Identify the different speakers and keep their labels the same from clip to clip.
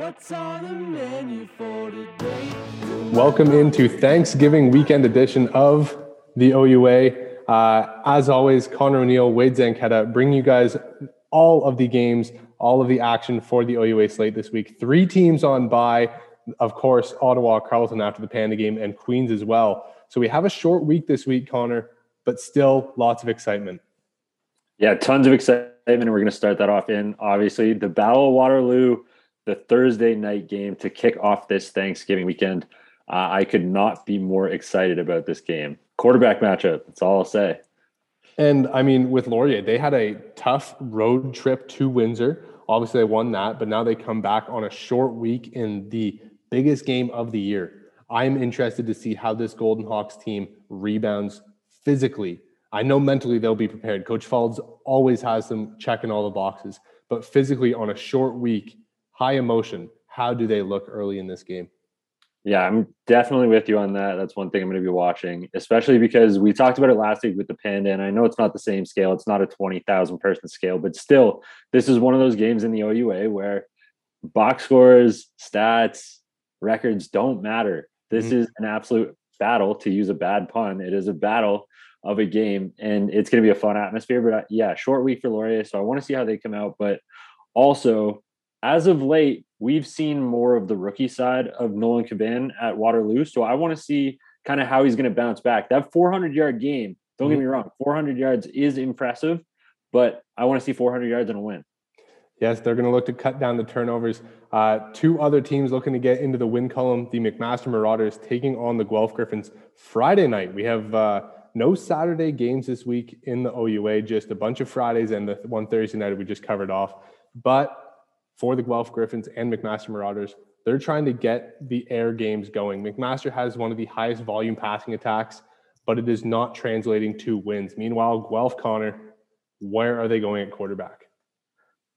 Speaker 1: What's on the menu for today?
Speaker 2: Welcome into Thanksgiving weekend edition of the OUA. Uh, as always, Connor O'Neill, Wade Zanketta, bring you guys all of the games, all of the action for the OUA slate this week. Three teams on by, of course, Ottawa, Carleton after the Panda game, and Queens as well. So we have a short week this week, Connor, but still lots of excitement.
Speaker 3: Yeah, tons of excitement. And we're going to start that off in obviously the Battle of Waterloo, the Thursday night game to kick off this Thanksgiving weekend. Uh, I could not be more excited about this game. Quarterback matchup. That's all I'll say.
Speaker 2: And I mean, with Laurier, they had a tough road trip to Windsor. Obviously, they won that, but now they come back on a short week in the biggest game of the year. I'm interested to see how this Golden Hawks team rebounds physically. I know mentally they'll be prepared. Coach Faulds always has them checking all the boxes, but physically on a short week, high emotion, how do they look early in this game?
Speaker 3: Yeah, I'm definitely with you on that. That's one thing I'm going to be watching, especially because we talked about it last week with the Panda, and I know it's not the same scale. It's not a 20,000 person scale, but still, this is one of those games in the OUA where box scores, stats, records don't matter. This mm-hmm. is an absolute battle, to use a bad pun. It is a battle of a game, and it's going to be a fun atmosphere. But uh, yeah, short week for Laurier, so I want to see how they come out. But also, as of late, we've seen more of the rookie side of Nolan Caban at Waterloo. So I want to see kind of how he's going to bounce back. That 400 yard game, don't mm-hmm. get me wrong, 400 yards is impressive, but I want to see 400 yards and a win.
Speaker 2: Yes, they're going to look to cut down the turnovers. Uh, two other teams looking to get into the win column the McMaster Marauders taking on the Guelph Griffins Friday night. We have uh, no Saturday games this week in the OUA, just a bunch of Fridays and the one Thursday night we just covered off. But for the Guelph Griffins and McMaster Marauders, they're trying to get the air games going. McMaster has one of the highest volume passing attacks, but it is not translating to wins. Meanwhile, Guelph Connor, where are they going at quarterback?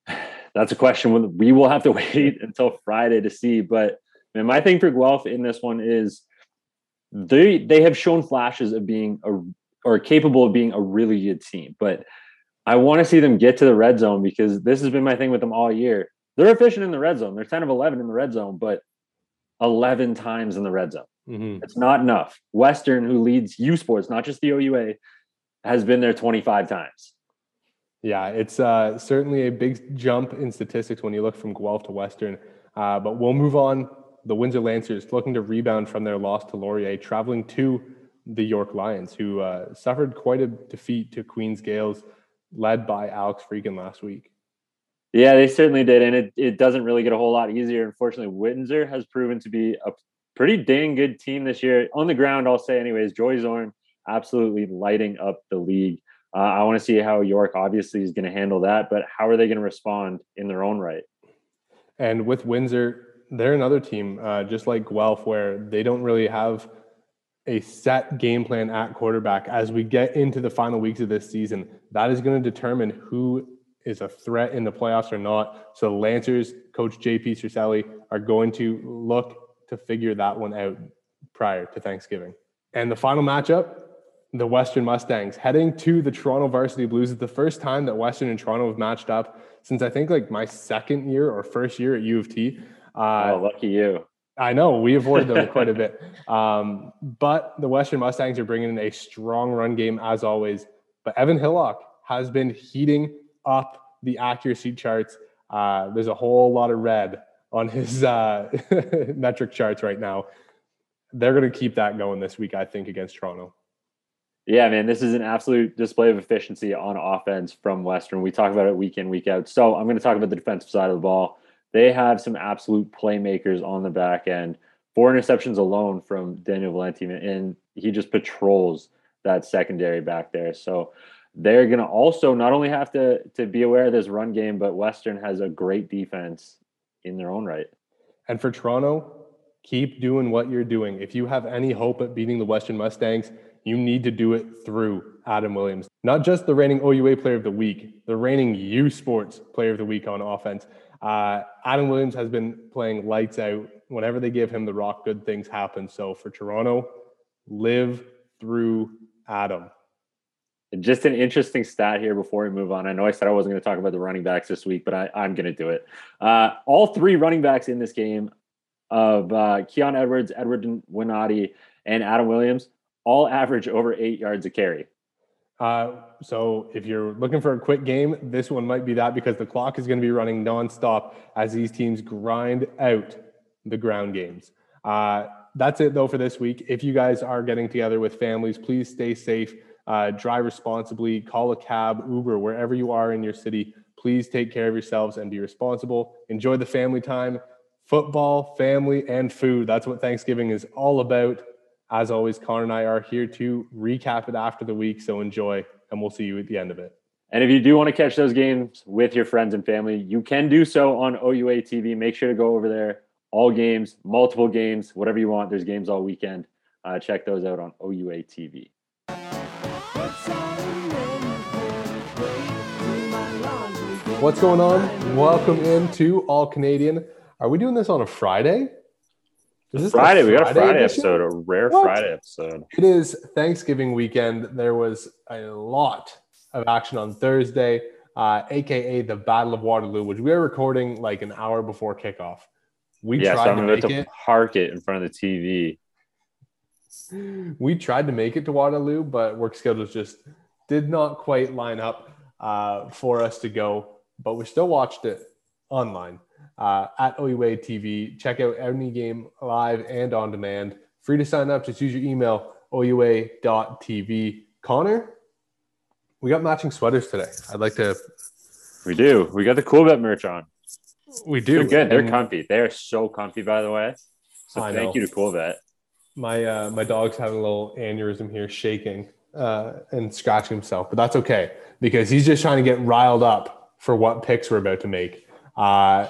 Speaker 3: That's a question we will have to wait until Friday to see. But man, my thing for Guelph in this one is they they have shown flashes of being a or capable of being a really good team, but I want to see them get to the red zone because this has been my thing with them all year. They're efficient in the red zone. They're 10 of 11 in the red zone, but 11 times in the red zone. Mm-hmm. It's not enough. Western, who leads U Sports, not just the OUA, has been there 25 times.
Speaker 2: Yeah, it's uh, certainly a big jump in statistics when you look from Guelph to Western. Uh, but we'll move on. The Windsor Lancers looking to rebound from their loss to Laurier, traveling to the York Lions, who uh, suffered quite a defeat to Queens Gales, led by Alex Freakin last week.
Speaker 3: Yeah, they certainly did. And it, it doesn't really get a whole lot easier. Unfortunately, Windsor has proven to be a pretty dang good team this year. On the ground, I'll say, anyways, Joey Zorn absolutely lighting up the league. Uh, I want to see how York obviously is going to handle that, but how are they going to respond in their own right?
Speaker 2: And with Windsor, they're another team, uh, just like Guelph, where they don't really have a set game plan at quarterback. As we get into the final weeks of this season, that is going to determine who is a threat in the playoffs or not. So the Lancers, Coach JP Circelli are going to look to figure that one out prior to Thanksgiving. And the final matchup the Western Mustangs heading to the Toronto Varsity Blues. It's the first time that Western and Toronto have matched up since I think like my second year or first year at U of T.
Speaker 3: Uh, oh, lucky you.
Speaker 2: I know we avoided them quite a bit. Um, but the Western Mustangs are bringing in a strong run game as always. But Evan Hillock has been heating up the accuracy charts. Uh, there's a whole lot of red on his uh, metric charts right now. They're going to keep that going this week, I think, against Toronto.
Speaker 3: Yeah, man, this is an absolute display of efficiency on offense from Western. We talk about it week in, week out. So I'm going to talk about the defensive side of the ball. They have some absolute playmakers on the back end. Four interceptions alone from Daniel Valenti, and he just patrols that secondary back there. So they're going to also not only have to to be aware of this run game, but Western has a great defense in their own right.
Speaker 2: And for Toronto, keep doing what you're doing. If you have any hope at beating the Western Mustangs, you need to do it through Adam Williams, not just the reigning OUA Player of the Week, the reigning U Sports Player of the Week on offense. Uh, Adam Williams has been playing lights out. Whenever they give him the rock, good things happen. So for Toronto, live through Adam.
Speaker 3: Just an interesting stat here before we move on. I know I said I wasn't going to talk about the running backs this week, but I, I'm going to do it. Uh, all three running backs in this game of uh, Keon Edwards, Edward Winati, and Adam Williams all average over eight yards a carry.
Speaker 2: Uh, so if you're looking for a quick game, this one might be that because the clock is going to be running nonstop as these teams grind out the ground games. Uh, that's it though for this week. If you guys are getting together with families, please stay safe, uh, drive responsibly, call a cab, Uber, wherever you are in your city. Please take care of yourselves and be responsible. Enjoy the family time, football, family, and food. That's what Thanksgiving is all about. As always, Connor and I are here to recap it after the week. So enjoy, and we'll see you at the end of it.
Speaker 3: And if you do want to catch those games with your friends and family, you can do so on OUA TV. Make sure to go over there. All games, multiple games, whatever you want. There's games all weekend. Uh, check those out on OUA TV.
Speaker 2: What's going on? Welcome into All Canadian. Are we doing this on a Friday?
Speaker 3: Is this Friday? We got a Friday edition? episode, a rare what? Friday episode.
Speaker 2: It is Thanksgiving weekend. There was a lot of action on Thursday, uh, aka the Battle of Waterloo, which we are recording like an hour before kickoff.
Speaker 3: We yeah, tried so I'm to make to it. Park it in front of the
Speaker 2: TV. We tried to make it to Waterloo, but work schedules just did not quite line up uh, for us to go but we still watched it online uh, at OUA TV. Check out any game live and on demand. Free to sign up. Just use your email, OUA.tv. Connor, we got matching sweaters today. I'd like to.
Speaker 3: We do. We got the Coolbet merch on.
Speaker 2: We do.
Speaker 3: They're good. They're and comfy. They are so comfy, by the way. So I thank know. you to Coolbet.
Speaker 2: My uh, my dog's having a little aneurysm here, shaking uh, and scratching himself, but that's okay because he's just trying to get riled up for what picks we're about to make. Uh,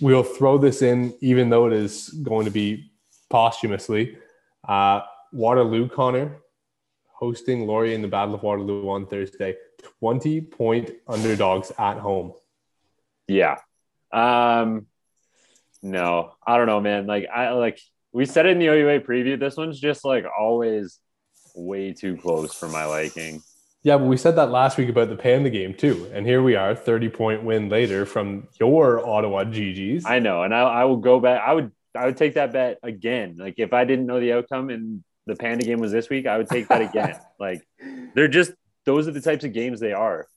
Speaker 2: we'll throw this in, even though it is going to be posthumously. Uh, Waterloo, Connor, hosting Laurier in the Battle of Waterloo on Thursday. 20 point underdogs at home.
Speaker 3: Yeah. Um, no, I don't know, man. Like, I like we said it in the OUA preview. This one's just like always way too close for my liking.
Speaker 2: Yeah, but we said that last week about the Panda game too. And here we are, 30 point win later from your Ottawa GGs.
Speaker 3: I know. And I, I will go back. I would I would take that bet again. Like if I didn't know the outcome and the Panda game was this week, I would take that again. like they're just those are the types of games they are.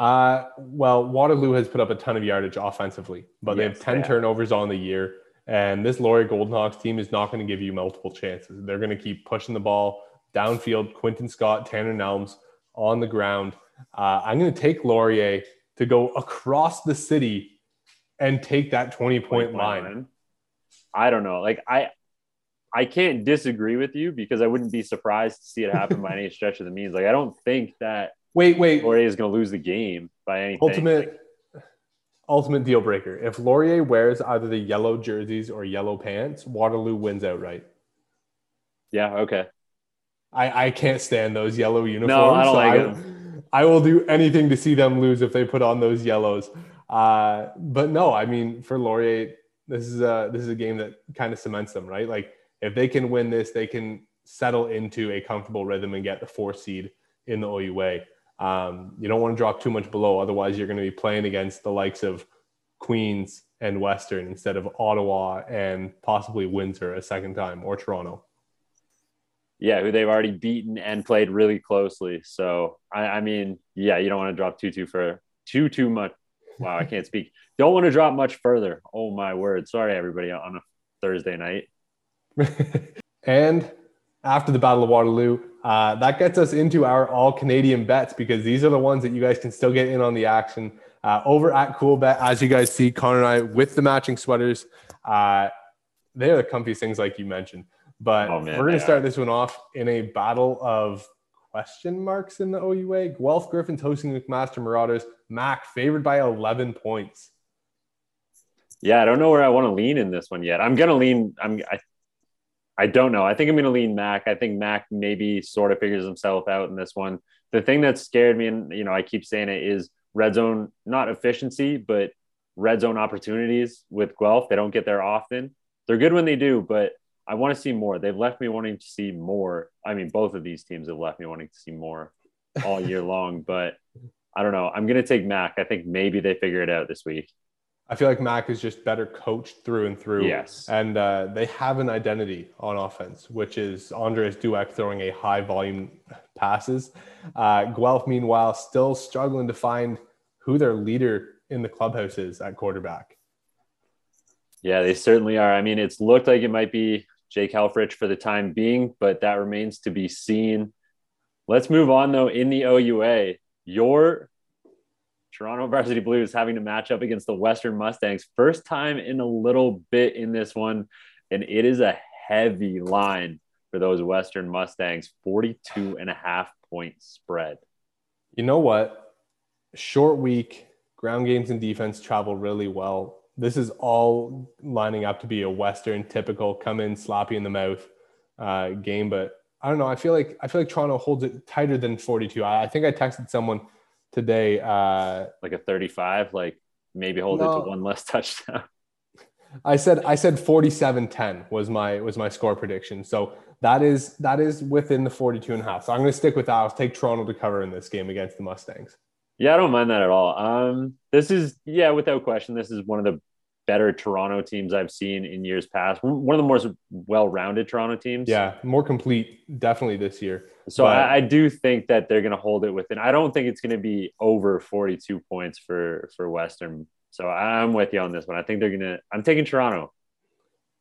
Speaker 2: Uh well, Waterloo has put up a ton of yardage offensively, but yes, they have 10 they turnovers on the year. And this Laurier Goldenhawks team is not going to give you multiple chances. They're going to keep pushing the ball downfield, Quinton Scott, Tanner Nelms on the ground. Uh, I'm going to take Laurier to go across the city and take that 20 point line.
Speaker 3: I don't know. Like I I can't disagree with you because I wouldn't be surprised to see it happen by any stretch of the means. Like I don't think that
Speaker 2: wait, wait,
Speaker 3: Laurier is going to lose the game by any
Speaker 2: Ultimate like, ultimate deal breaker. If Laurier wears either the yellow jerseys or yellow pants, Waterloo wins outright.
Speaker 3: Yeah, okay.
Speaker 2: I, I can't stand those yellow uniforms. No, I don't so like I, them. I will do anything to see them lose if they put on those yellows. Uh, but no, I mean for Laurier, this is a this is a game that kind of cements them, right? Like if they can win this, they can settle into a comfortable rhythm and get the four seed in the OUA. Um, you don't want to drop too much below, otherwise you're going to be playing against the likes of Queens and Western instead of Ottawa and possibly Windsor a second time or Toronto
Speaker 3: yeah, who they've already beaten and played really closely. So I, I mean, yeah, you don't want to drop too too for too too much. Wow, I can't speak. Don't want to drop much further. Oh my word! Sorry, everybody on a Thursday night.
Speaker 2: and after the Battle of Waterloo, uh, that gets us into our all Canadian bets because these are the ones that you guys can still get in on the action uh, over at Coolbet. As you guys see, Connor and I with the matching sweaters. Uh, they are the comfiest things, like you mentioned. But oh, man, we're going to start this one off in a battle of question marks in the OUA. Guelph Griffins hosting McMaster Marauders. Mac favored by 11 points.
Speaker 3: Yeah, I don't know where I want to lean in this one yet. I'm going to lean. I'm. I, I don't know. I think I'm going to lean Mac. I think Mac maybe sort of figures himself out in this one. The thing that scared me, and you know, I keep saying it, is red zone not efficiency, but red zone opportunities with Guelph. They don't get there often. They're good when they do, but I want to see more. They've left me wanting to see more. I mean, both of these teams have left me wanting to see more. all year long. But I don't know. I'm going to take Mac. I think maybe they figure it out this week.
Speaker 2: I feel like Mac is just better coached through and through.
Speaker 3: Yes.
Speaker 2: And uh, they have an identity on offense, which is Andres Dulac throwing a high volume passes. Uh, Guelph, meanwhile, still struggling to find who their leader in the clubhouse is at quarterback.
Speaker 3: Yeah, they certainly are. I mean, it's looked like it might be Jake Helfrich for the time being, but that remains to be seen. Let's move on, though, in the OUA. Your Toronto Varsity Blues having to match up against the Western Mustangs. First time in a little bit in this one, and it is a heavy line for those Western Mustangs 42 and a half point spread.
Speaker 2: You know what? Short week, ground games and defense travel really well. This is all lining up to be a Western typical come in, sloppy in the mouth uh, game. But I don't know. I feel like I feel like Toronto holds it tighter than 42. I, I think I texted someone today. Uh,
Speaker 3: like a 35, like maybe hold no, it to one less touchdown.
Speaker 2: I said I said 47-10 was my was my score prediction. So that is that is within the 42 and a half. So I'm going to stick with that. I'll take Toronto to cover in this game against the Mustangs.
Speaker 3: Yeah, I don't mind that at all. Um, this is yeah, without question, this is one of the better Toronto teams I've seen in years past. One of the more well-rounded Toronto teams.
Speaker 2: Yeah, more complete, definitely this year.
Speaker 3: So but, I, I, do think that they're going to hold it within. I don't think it's going to be over 42 points for for Western. So I'm with you on this one. I think they're going to. I'm taking Toronto.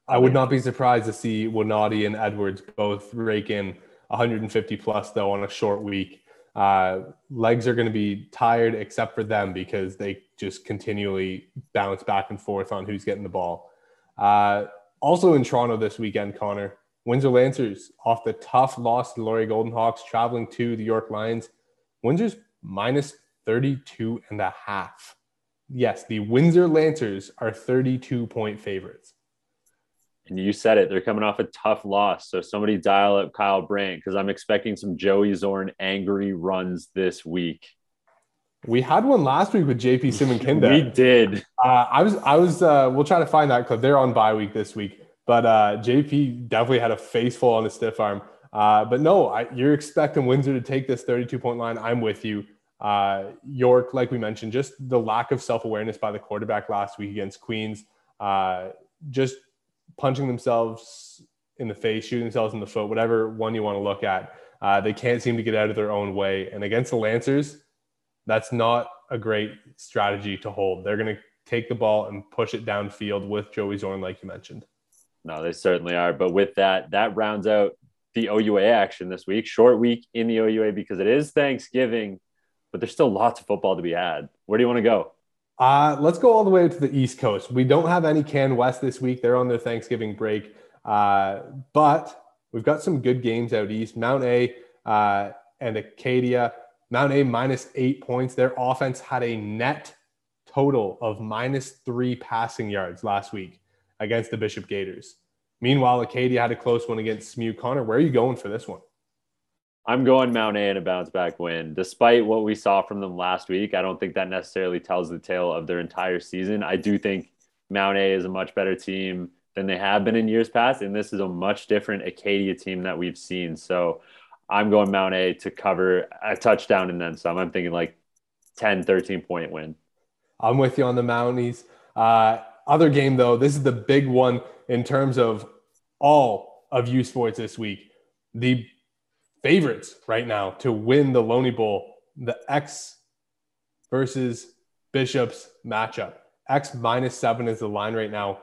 Speaker 2: I would not be surprised to see Winati and Edwards both rake in 150 plus though on a short week. Uh, legs are going to be tired except for them because they just continually bounce back and forth on who's getting the ball. Uh, also in Toronto this weekend, Connor, Windsor Lancers off the tough loss to the Laurier Golden Hawks traveling to the York Lions. Windsor's minus 32 and a half. Yes, the Windsor Lancers are 32 point favorites.
Speaker 3: And you said it, they're coming off a tough loss. So somebody dial up Kyle Brandt because I'm expecting some Joey Zorn angry runs this week.
Speaker 2: We had one last week with JP Simonkinda.
Speaker 3: we did.
Speaker 2: Uh, I was, I was. Uh, we'll try to find that clip. They're on bye week this week, but uh, JP definitely had a face full on the stiff arm. Uh, but no, I, you're expecting Windsor to take this 32 point line. I'm with you. Uh, York, like we mentioned, just the lack of self awareness by the quarterback last week against Queens. Uh, just punching themselves in the face, shooting themselves in the foot, whatever one you want to look at. Uh, they can't seem to get out of their own way. And against the Lancers, that's not a great strategy to hold. They're going to take the ball and push it downfield with Joey Zorn, like you mentioned.
Speaker 3: No, they certainly are. But with that, that rounds out the OUA action this week. Short week in the OUA because it is Thanksgiving, but there's still lots of football to be had. Where do you want to go?
Speaker 2: Uh, let's go all the way to the East Coast. We don't have any Can West this week. They're on their Thanksgiving break. Uh, but we've got some good games out east. Mount A uh, and Acadia. Mount A minus eight points. Their offense had a net total of minus three passing yards last week against the Bishop Gaiters. Meanwhile, Acadia had a close one against SMU. Connor, where are you going for this one?
Speaker 3: I'm going Mount A in a bounce back win. Despite what we saw from them last week, I don't think that necessarily tells the tale of their entire season. I do think Mount A is a much better team than they have been in years past, and this is a much different Acadia team that we've seen. So I'm going Mount A to cover a touchdown and then some. I'm thinking like 10, 13 point win.
Speaker 2: I'm with you on the Mounties. Uh, other game, though, this is the big one in terms of all of U Sports this week. The favorites right now to win the Loney Bowl, the X versus Bishops matchup. X minus seven is the line right now.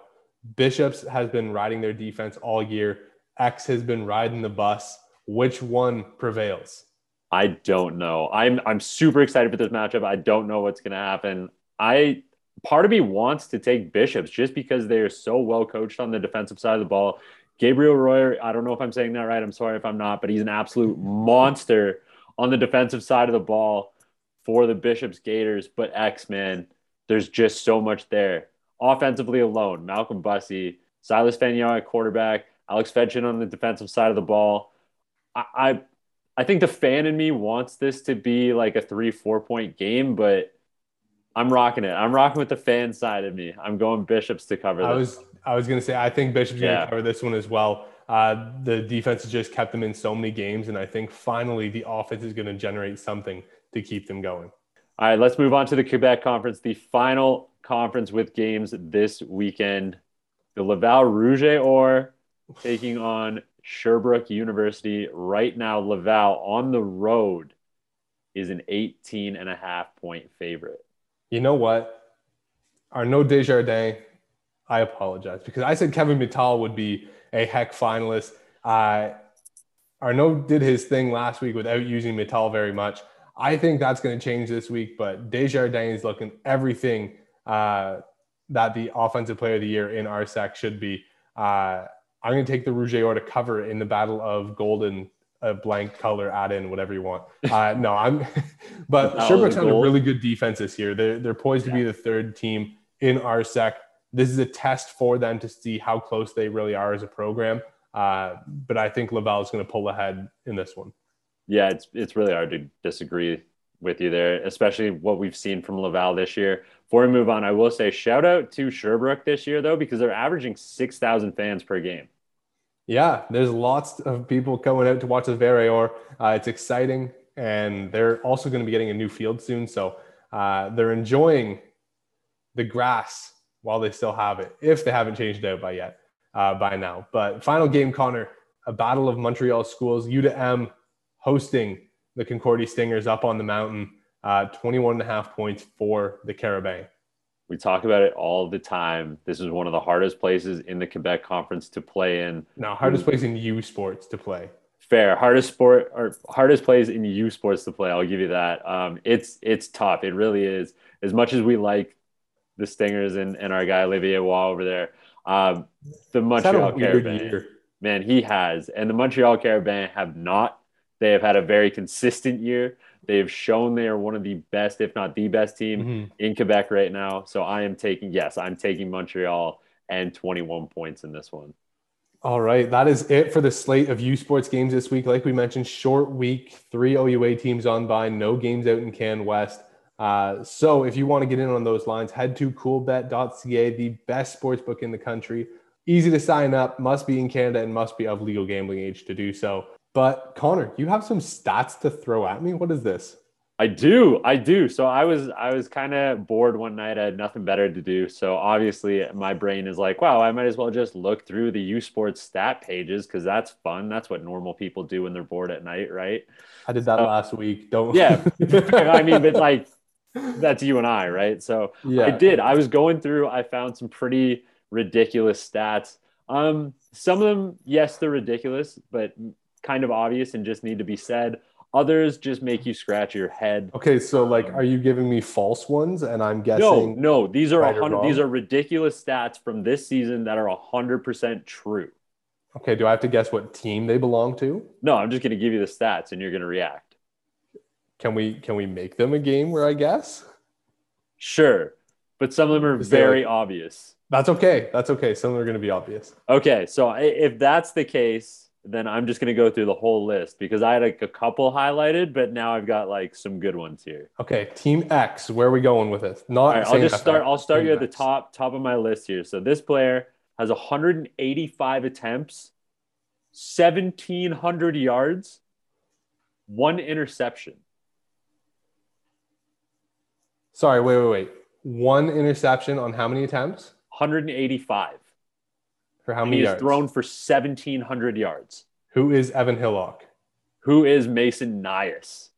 Speaker 2: Bishops has been riding their defense all year. X has been riding the bus. Which one prevails?
Speaker 3: I don't know. I'm I'm super excited for this matchup. I don't know what's going to happen. I part of me wants to take Bishops just because they are so well coached on the defensive side of the ball. Gabriel Royer, I don't know if I'm saying that right. I'm sorry if I'm not, but he's an absolute monster on the defensive side of the ball for the Bishops Gaiters. But X, man, there's just so much there. Offensively alone, Malcolm Bussey, Silas Fanion at quarterback, Alex Fedchin on the defensive side of the ball. I, I, I think the fan in me wants this to be like a three, four point game, but I'm rocking it. I'm rocking with the fan side of me. I'm going Bishops to cover this.
Speaker 2: I was going to say, I think Bishop's going to cover this one as well. Uh, the defense has just kept them in so many games, and I think finally the offense is going to generate something to keep them going.
Speaker 3: All right, let's move on to the Quebec Conference, the final conference with games this weekend. The Laval Rouge or taking on Sherbrooke University. Right now, Laval on the road is an 18 and a half point favorite.
Speaker 2: You know what? Arnaud Desjardins, I apologize because I said Kevin Mital would be a Hec finalist. Uh, Arnaud did his thing last week without using Mital very much. I think that's going to change this week, but Desjardins is looking everything uh, that the offensive player of the year in RSEQ should be. Uh, I'm going to take the Rouge or to cover in the battle of golden, a blank color, add in whatever you want. Uh, no, I'm, but Sherbrooke's had a really good defense this year. They're, they're poised yeah. to be the third team in RSEQ. This is a test for them to see how close they really are as a program. Uh, but I think Laval is going to pull ahead in this one.
Speaker 3: Yeah, it's it's really hard to disagree with you there, especially what we've seen from Laval this year. Before we move on, I will say shout out to Sherbrooke this year though, because they're averaging six thousand fans per game.
Speaker 2: Yeah, there's lots of people coming out to watch the Vert et Or. Uh, it's exciting, and they're also going to be getting a new field soon, so uh, they're enjoying the grass while they still have it, if they haven't changed it out by yet, uh, by now. But final game, Connor, a battle of Montreal schools, U to M hosting the Concordia Stingers up on the mountain, uh, 21 and a half points for the Carabin.
Speaker 3: We talk about it all the time. This is one of the hardest places in the Quebec Conference to play in.
Speaker 2: Now, hardest place in U Sports to play.
Speaker 3: Fair, hardest sport or hardest place in U Sports to play. I'll give you that. Um, it's it's tough. It really is. As much as we like the Stingers and, and our guy Olivier Wall over there, um, the Montreal Carabin, man, he has, and the Montreal Carabin have not they have had a very consistent year. They have shown they are one of the best, if not the best team mm-hmm. in Quebec right now. So I am taking, yes, I'm taking Montreal and 21 points in this one.
Speaker 2: All right. That is it for the slate of U Sports games this week. Like we mentioned, short week, three OUA teams on by, no games out in Can West. Uh, so if you want to get in on those lines, head to coolbet.ca, the best sports book in the country. Easy to sign up, must be in Canada, and must be of legal gambling age to do so. But Connor, you have some stats to throw at me. What is this?
Speaker 3: I do, I do. So I was I was kind of bored one night. I had nothing better to do. So obviously my brain is like, wow, I might as well just look through the U Sports stat pages because that's fun. That's what normal people do when they're bored at night, right?
Speaker 2: I did that uh, last week. Don't
Speaker 3: yeah. I mean, but like that's you and I, right? So yeah. I did. I was going through. I found some pretty ridiculous stats. Um, some of them, yes, they're ridiculous, but kind of obvious and just need to be said. Others just make you scratch your head.
Speaker 2: Okay, so like, are you giving me false ones? And I'm guessing
Speaker 3: no, no. These are right hundred. These are ridiculous stats from this season that are hundred percent true.
Speaker 2: Okay, do I have to guess what team they belong to?
Speaker 3: No, I'm just going to give you the stats, and you're going to react.
Speaker 2: Can we can we make them a game where I guess?
Speaker 3: Sure, but some of them are Is very like, obvious.
Speaker 2: That's okay. That's okay. Some of them are going to be obvious.
Speaker 3: Okay, so if that's the case, then I'm just going to go through the whole list because I had like a couple highlighted, but now I've got like some good ones here.
Speaker 2: Okay, Team X, where are we going with this?
Speaker 3: Not. Right, I'll just start. I'll start you at the top top of my list here. So this player has 185 attempts, 1700 yards, one interception.
Speaker 2: Sorry, wait, wait, wait. One interception on how many attempts?
Speaker 3: 185.
Speaker 2: For how many He's
Speaker 3: yards? thrown for 1,700 yards.
Speaker 2: Who is Evan Hillock?
Speaker 3: Who is Mason Nyhus?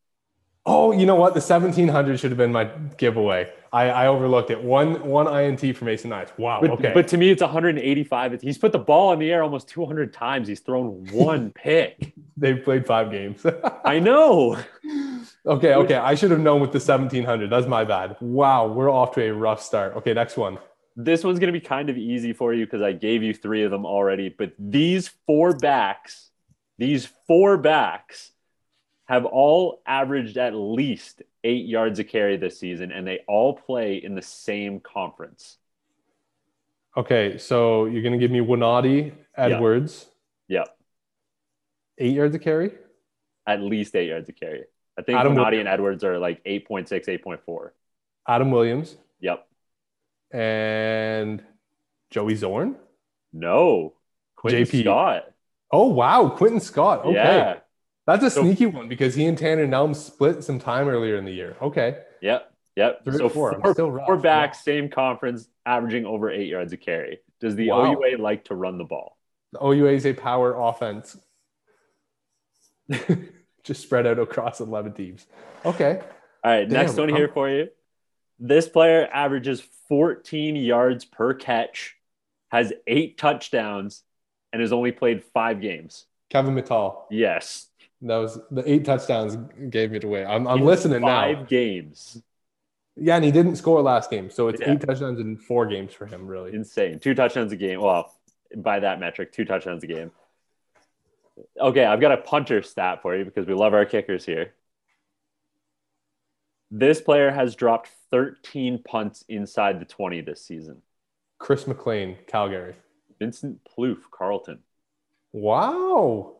Speaker 2: Oh, you know what? The 1700 should have been my giveaway. I, I overlooked it. One one INT for Mason Nyhus. Wow.
Speaker 3: But,
Speaker 2: okay.
Speaker 3: But to me, it's 185. He's put the ball in the air almost 200 times. He's thrown one pick.
Speaker 2: They've played five games.
Speaker 3: I know.
Speaker 2: Okay. Okay. I should have known with the 1700. That's my bad. Wow. We're off to a rough start. Okay. Next one
Speaker 3: this one's going to be kind of easy for you because I gave you three of them already. But these four backs, these four backs have all averaged at least eight yards a carry this season, and they all play in the same conference.
Speaker 2: Okay, so you're going to give me Winati Edwards.
Speaker 3: Yep. yep.
Speaker 2: Eight yards a carry?
Speaker 3: At least eight yards a carry. I think Adam Winati and Edwards are like 8.6, 8.4.
Speaker 2: Adam Williams.
Speaker 3: Yep
Speaker 2: and Joey Zorn?
Speaker 3: No. Quinton
Speaker 2: JP.
Speaker 3: Scott.
Speaker 2: Oh wow, Quentin Scott. Okay.
Speaker 3: Yeah.
Speaker 2: That's a
Speaker 3: So-
Speaker 2: sneaky one because he and Tanner Nelm split some time earlier in the year. Okay.
Speaker 3: Yep. Yep.
Speaker 2: Three
Speaker 3: so
Speaker 2: four.
Speaker 3: four, four back, same conference, averaging over eight yards a carry. Does the
Speaker 2: Wow.
Speaker 3: OUA like to run the ball?
Speaker 2: The OUA is a power offense. Just spread out across 11 teams. Okay.
Speaker 3: All right,
Speaker 2: Damn,
Speaker 3: next one
Speaker 2: I'm-
Speaker 3: here for you. This player averages 14 yards per catch, has eight touchdowns, and has only played five games.
Speaker 2: Kevin Mital.
Speaker 3: Yes.
Speaker 2: That was the eight touchdowns gave it away. I'm, I'm
Speaker 3: In
Speaker 2: listening
Speaker 3: five
Speaker 2: now.
Speaker 3: games.
Speaker 2: Yeah, and he didn't score last game. So it's
Speaker 3: Yeah.
Speaker 2: eight touchdowns in four games for him, really.
Speaker 3: Insane. Two touchdowns a game. Well, by that metric, two touchdowns a game. Okay, I've got a punter stat for you because we love our kickers here. This player has dropped 13 punts inside the 20 this season.
Speaker 2: Chris McLean, Calgary.
Speaker 3: Vincent Plouffe, Carleton.
Speaker 2: Wow.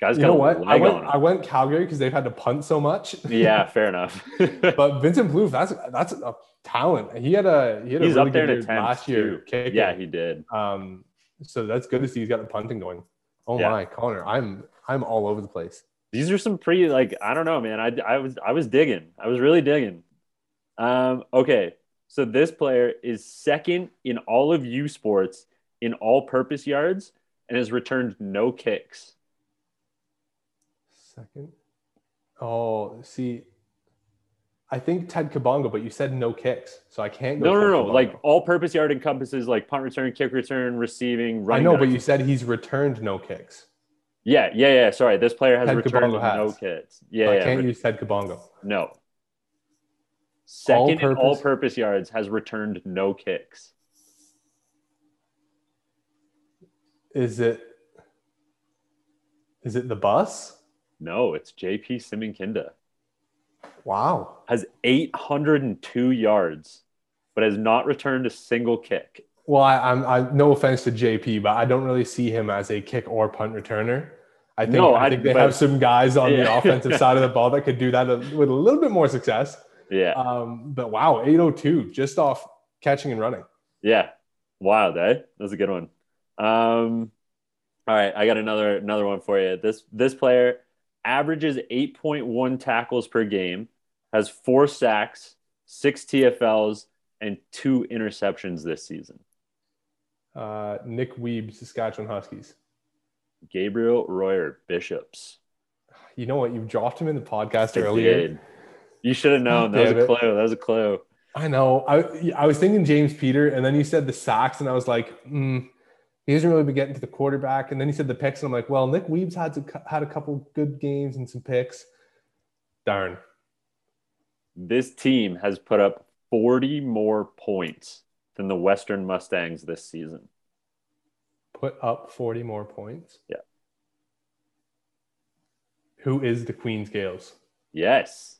Speaker 3: Guys
Speaker 2: You
Speaker 3: got
Speaker 2: know
Speaker 3: a
Speaker 2: what? I went, I went Calgary because they've had to punt so much.
Speaker 3: Yeah, fair enough.
Speaker 2: but Vincent Plouffe, that's that's a talent. He had a he had
Speaker 3: He's
Speaker 2: a really
Speaker 3: up there
Speaker 2: good year last year.
Speaker 3: too.
Speaker 2: Kicking.
Speaker 3: yeah, he did.
Speaker 2: Um, so that's good to see he's got the punting going. Oh
Speaker 3: Yeah.
Speaker 2: my, Connor, I'm I'm all over the place.
Speaker 3: These are some pretty like I don't know, man. I I was I was digging. I was really digging. Um, okay, so this player is second in all of U Sports in all-purpose yards and has returned no kicks.
Speaker 2: Second. Oh, see, I think Ted Kabongo, but you said no kicks, so I can't go.
Speaker 3: No, no, no.
Speaker 2: Kabongo.
Speaker 3: Like all-purpose yard encompasses like punt return, kick return, receiving, running.
Speaker 2: I
Speaker 3: know,
Speaker 2: but you said he's returned no kicks.
Speaker 3: yeah, yeah, yeah. Sorry, this player has
Speaker 2: Ted
Speaker 3: returned
Speaker 2: has.
Speaker 3: no kicks. Yeah,
Speaker 2: So I
Speaker 3: yeah.
Speaker 2: can't
Speaker 3: re-
Speaker 2: use Ted Kabongo.
Speaker 3: no. Second
Speaker 2: All-purpose?
Speaker 3: all-purpose yards has returned no kicks.
Speaker 2: Is it? Is it the bus?
Speaker 3: No, it's JP Simonkinda.
Speaker 2: Wow.
Speaker 3: Has 802 yards, but has not returned a single kick.
Speaker 2: Well, I, I'm I no offense to JP, but I don't really see him as a kick or punt returner. I think
Speaker 3: No,
Speaker 2: I
Speaker 3: I-
Speaker 2: think they
Speaker 3: but-
Speaker 2: have some guys on the offensive side of the ball that could do that with a little bit more success.
Speaker 3: Yeah,
Speaker 2: Um, but wow, 802 just off catching and running.
Speaker 3: yeah, wild, eh? That's a good one. Um, all right, I got another another one for you. This this player averages 8.1 tackles per game, has four sacks, six TFLs, and two interceptions this season.
Speaker 2: Uh, Nick Weeb, Saskatchewan Huskies.
Speaker 3: Gabriel Royer Bishops.
Speaker 2: You know what? You dropped him in the podcast
Speaker 3: I
Speaker 2: earlier.
Speaker 3: did. You should have known. That was a
Speaker 2: it.
Speaker 3: clue. That was a clue.
Speaker 2: I know. I I was thinking James Peter, and then you said the sacks, and I was like, mm, he hasn't really been getting to the quarterback. And then he said the picks, and I'm like, well, Nick Weeb's had to, had a couple good games and some picks. Darn.
Speaker 3: This team has put up 40 more points than the Western Mustangs this season.
Speaker 2: Put up 40 more points.
Speaker 3: Yeah.
Speaker 2: Who is the Queen's Gales?
Speaker 3: Yes.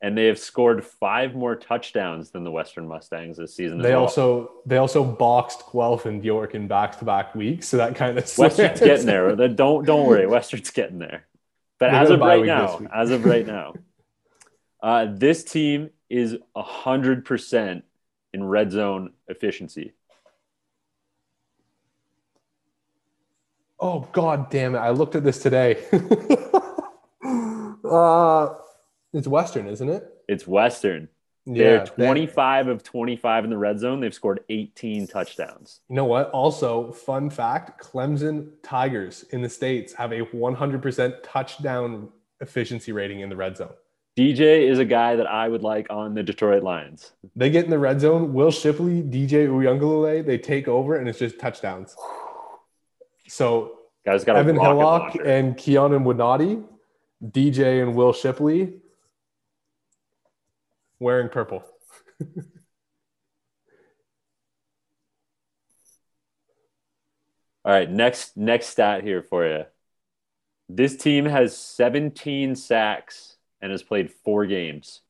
Speaker 3: And they have scored five more touchdowns than the Western Mustangs this season. as
Speaker 2: They
Speaker 3: well.
Speaker 2: also they also boxed Guelph and York in back to back weeks, so that kind of
Speaker 3: Western's getting there. Don't don't worry, Western's getting there. But
Speaker 2: They
Speaker 3: as of right now, as of right now, uh, this team is hundred percent in red zone efficiency.
Speaker 2: Oh god damn it! I looked at this today. uh, it's Western, isn't it?
Speaker 3: It's Western. They're 25 of 25 in the red zone. They've scored 18 touchdowns.
Speaker 2: You know what? Also, fun fact: Clemson Tigers in the states have a 100% touchdown efficiency rating in the red zone.
Speaker 3: DJ is a guy that I would like on the Detroit Lions.
Speaker 2: They get in the red zone. Will Shipley, DJ Uiagalelei, they take over, and it's just touchdowns. So
Speaker 3: Guys got
Speaker 2: Evan Hillock
Speaker 3: launcher.
Speaker 2: and Keanu Winati, DJ and Will Shipley, wearing purple.
Speaker 3: All right, next next stat here for you. This team has 17 sacks and has played four games.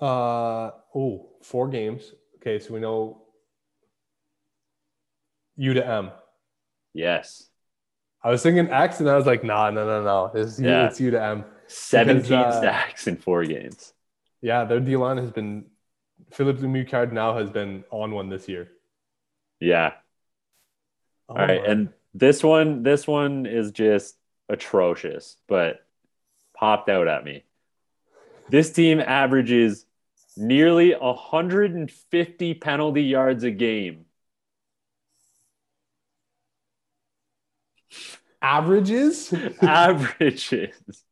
Speaker 2: Uh oh, four games. Okay, so we know U to M.
Speaker 3: Yes,
Speaker 2: I was thinking X, and I was like, nah, no, no, no. It's, U-
Speaker 3: Yeah.
Speaker 2: it's U to M.
Speaker 3: 17
Speaker 2: uh,
Speaker 3: sacks in four games.
Speaker 2: Yeah, their D line has been Philip Lemieux Cardinal has been on one this year.
Speaker 3: Yeah.
Speaker 2: Oh
Speaker 3: All right,
Speaker 2: my.
Speaker 3: and this one, this one is just atrocious, but popped out at me. This team averages nearly 150 penalty yards a game.
Speaker 2: averages.
Speaker 3: Averages.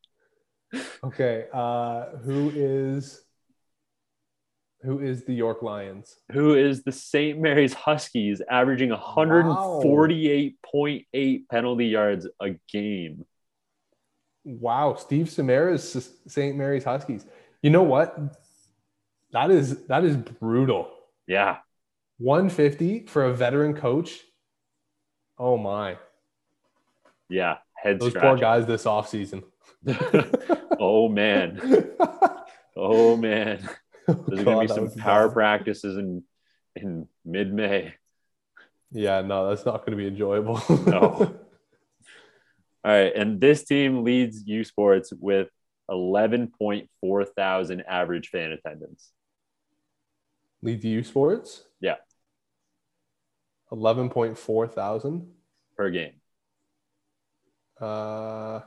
Speaker 2: okay, uh, who is who is the York Lions?
Speaker 3: Who is the St. Mary's Huskies averaging 148.8 penalty yards a game?
Speaker 2: Wow, Steve Sumarah's St. Mary's Huskies. You know what? That is that is brutal.
Speaker 3: Yeah.
Speaker 2: 150 for a veteran coach. Oh my.
Speaker 3: Yeah. Head
Speaker 2: Those poor guys this offseason.
Speaker 3: oh man. Oh man. There's gonna be some power practices in in mid May.
Speaker 2: Yeah, no, that's not going to be enjoyable.
Speaker 3: No. All right, and this team leads U Sports with 11.4 thousand average fan attendance.
Speaker 2: Lead U Sports?
Speaker 3: Yeah.
Speaker 2: 11.4 thousand.
Speaker 3: per game.
Speaker 2: Uh,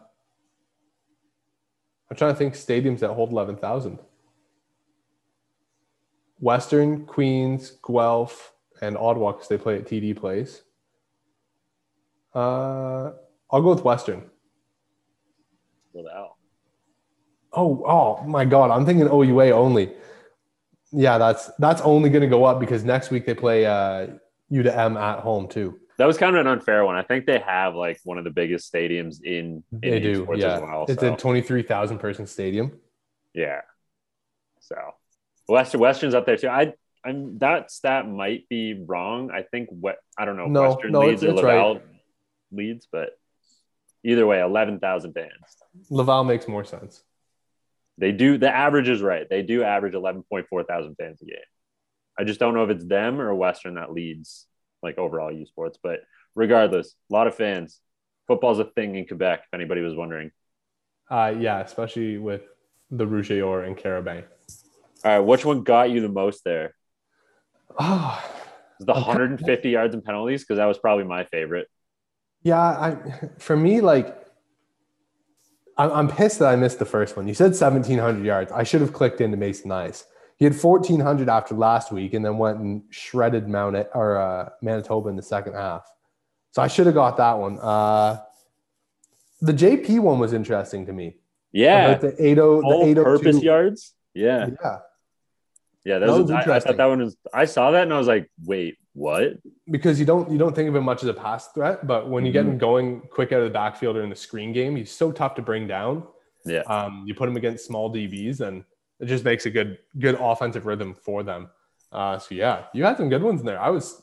Speaker 2: I'm trying to think stadiums that hold 11,000. Western, Queens, Guelph, and Ottawa because they play at TD Place. Uh, I'll go with Western.
Speaker 3: Wow.
Speaker 2: Oh, oh my God! I'm thinking OUA only. Yeah, that's that's only going to go up because next week they play uh, U to M at home too.
Speaker 3: That was kind of an unfair one. I think they have like one of the biggest stadiums in, in
Speaker 2: They do, yeah.
Speaker 3: well.
Speaker 2: it's
Speaker 3: so,
Speaker 2: a 23,000 person stadium.
Speaker 3: yeah. So Western Western's up there too. I I'm that stat might be wrong. I think what I don't know
Speaker 2: No,
Speaker 3: Western
Speaker 2: no,
Speaker 3: leads
Speaker 2: it's-
Speaker 3: or Laval leads, but either way, eleven thousand fans.
Speaker 2: Laval makes more sense.
Speaker 3: They do the average is right. They do average eleven point four thousand fans a game. I just don't know if it's them or Western that leads like overall U Sports, but regardless, a lot of fans. Football's a thing in Quebec. If anybody was wondering.
Speaker 2: Uh, yeah, especially with the Rougeor and Carabin.
Speaker 3: All right, which one got you the most there?
Speaker 2: Oh,
Speaker 3: the
Speaker 2: Okay.
Speaker 3: 150 yards and penalties? Because that was probably my favorite.
Speaker 2: yeah. I for me, like, I'm, I'm pissed that I missed the first one. You said 1,700 yards. I should have clicked into Mason Nyhus. He had 1,400 after last week, and then went and shredded Mount or uh, Manitoba in the second half. So I should have got that one. Uh, the JP one was interesting to me.
Speaker 3: Yeah,
Speaker 2: the 80, the
Speaker 3: all
Speaker 2: 802.
Speaker 3: purpose yards. Yeah,
Speaker 2: Yeah.
Speaker 3: Yeah. That
Speaker 2: That
Speaker 3: was,
Speaker 2: was
Speaker 3: I, I
Speaker 2: interesting.
Speaker 3: thought that one was. I saw that and I was like, wait, what?
Speaker 2: because you don't you don't think of him much as a pass threat, but when you get
Speaker 3: Mhm.
Speaker 2: him going quick out of the backfield or in the screen game, he's so tough to bring down.
Speaker 3: Yeah.
Speaker 2: Um, you put him against small DBs, and it just makes a good good offensive rhythm for them. Uh, so yeah, you had some good ones in there. I was,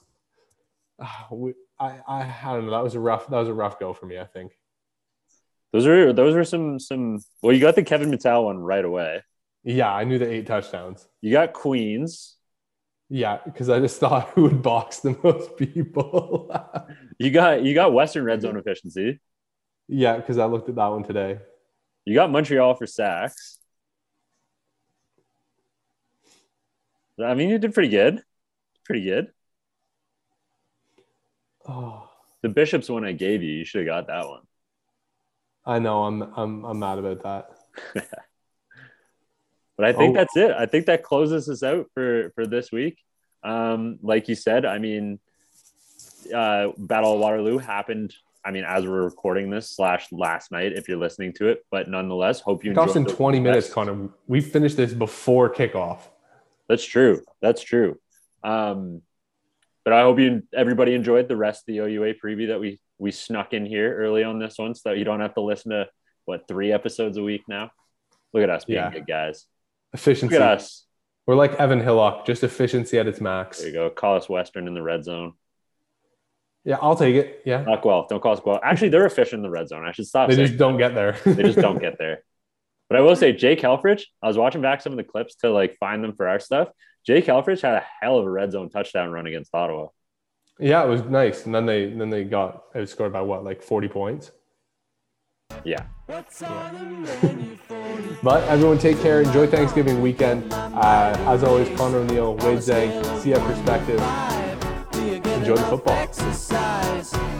Speaker 2: uh, we, I, I I don't know. That was a rough that was a rough go for me. I think.
Speaker 3: Those are those were some some. Well, you got the Kevin Mital one right away.
Speaker 2: Yeah, I knew the eight touchdowns.
Speaker 3: You got Queens.
Speaker 2: Yeah, because I just thought who would box the most people.
Speaker 3: You got you got Western red zone efficiency.
Speaker 2: yeah, because I looked at that one today.
Speaker 3: You got Montreal for sacks. I mean, you did pretty good. Pretty good.
Speaker 2: Oh,
Speaker 3: The Bishops one I gave you, you should have got that one.
Speaker 2: I know. I'm I'm I'm mad about that.
Speaker 3: But I think
Speaker 2: Oh.
Speaker 3: that's it. I think that closes us out for for this week. Um, like you said, I mean, uh, Battle of Waterloo happened. I mean, as we're recording this slash last night, if you're listening to it, but nonetheless, hope you
Speaker 2: cost in
Speaker 3: enjoyed the
Speaker 2: 20 minutes,
Speaker 3: rest-
Speaker 2: Connor. We finished this before kickoff.
Speaker 3: That's true. That's true. Um, but I hope you everybody enjoyed the rest of the OUA preview that we we snuck in here early on this one, so that you don't have to listen to what three episodes a week now. Look at us being
Speaker 2: Yeah.
Speaker 3: good guys.
Speaker 2: Efficiency.
Speaker 3: Look at us.
Speaker 2: We're like Evan Hillock, just efficiency at its max.
Speaker 3: There you go. Call us Western in the red zone.
Speaker 2: Yeah, I'll take it. Yeah.
Speaker 3: Not Guelph. Don't call us Guelph. Actually, they're efficient in the red zone. I should stop.
Speaker 2: They just don't get there.
Speaker 3: they just don't get there. But I will say, Jake Helfrich, I was watching back some of the clips to like find them for our stuff. Jake Helfrich had a hell of a red zone touchdown run against Ottawa.
Speaker 2: yeah, it was nice. And then they then they got it scored by what, like 40 points.
Speaker 3: Yeah.
Speaker 1: What's on the menu for today?
Speaker 2: But everyone take care. Enjoy Thanksgiving weekend. Uh, as always, Connor O'Neill, Wade Zeg, CF Perspective. Enjoy
Speaker 1: the football.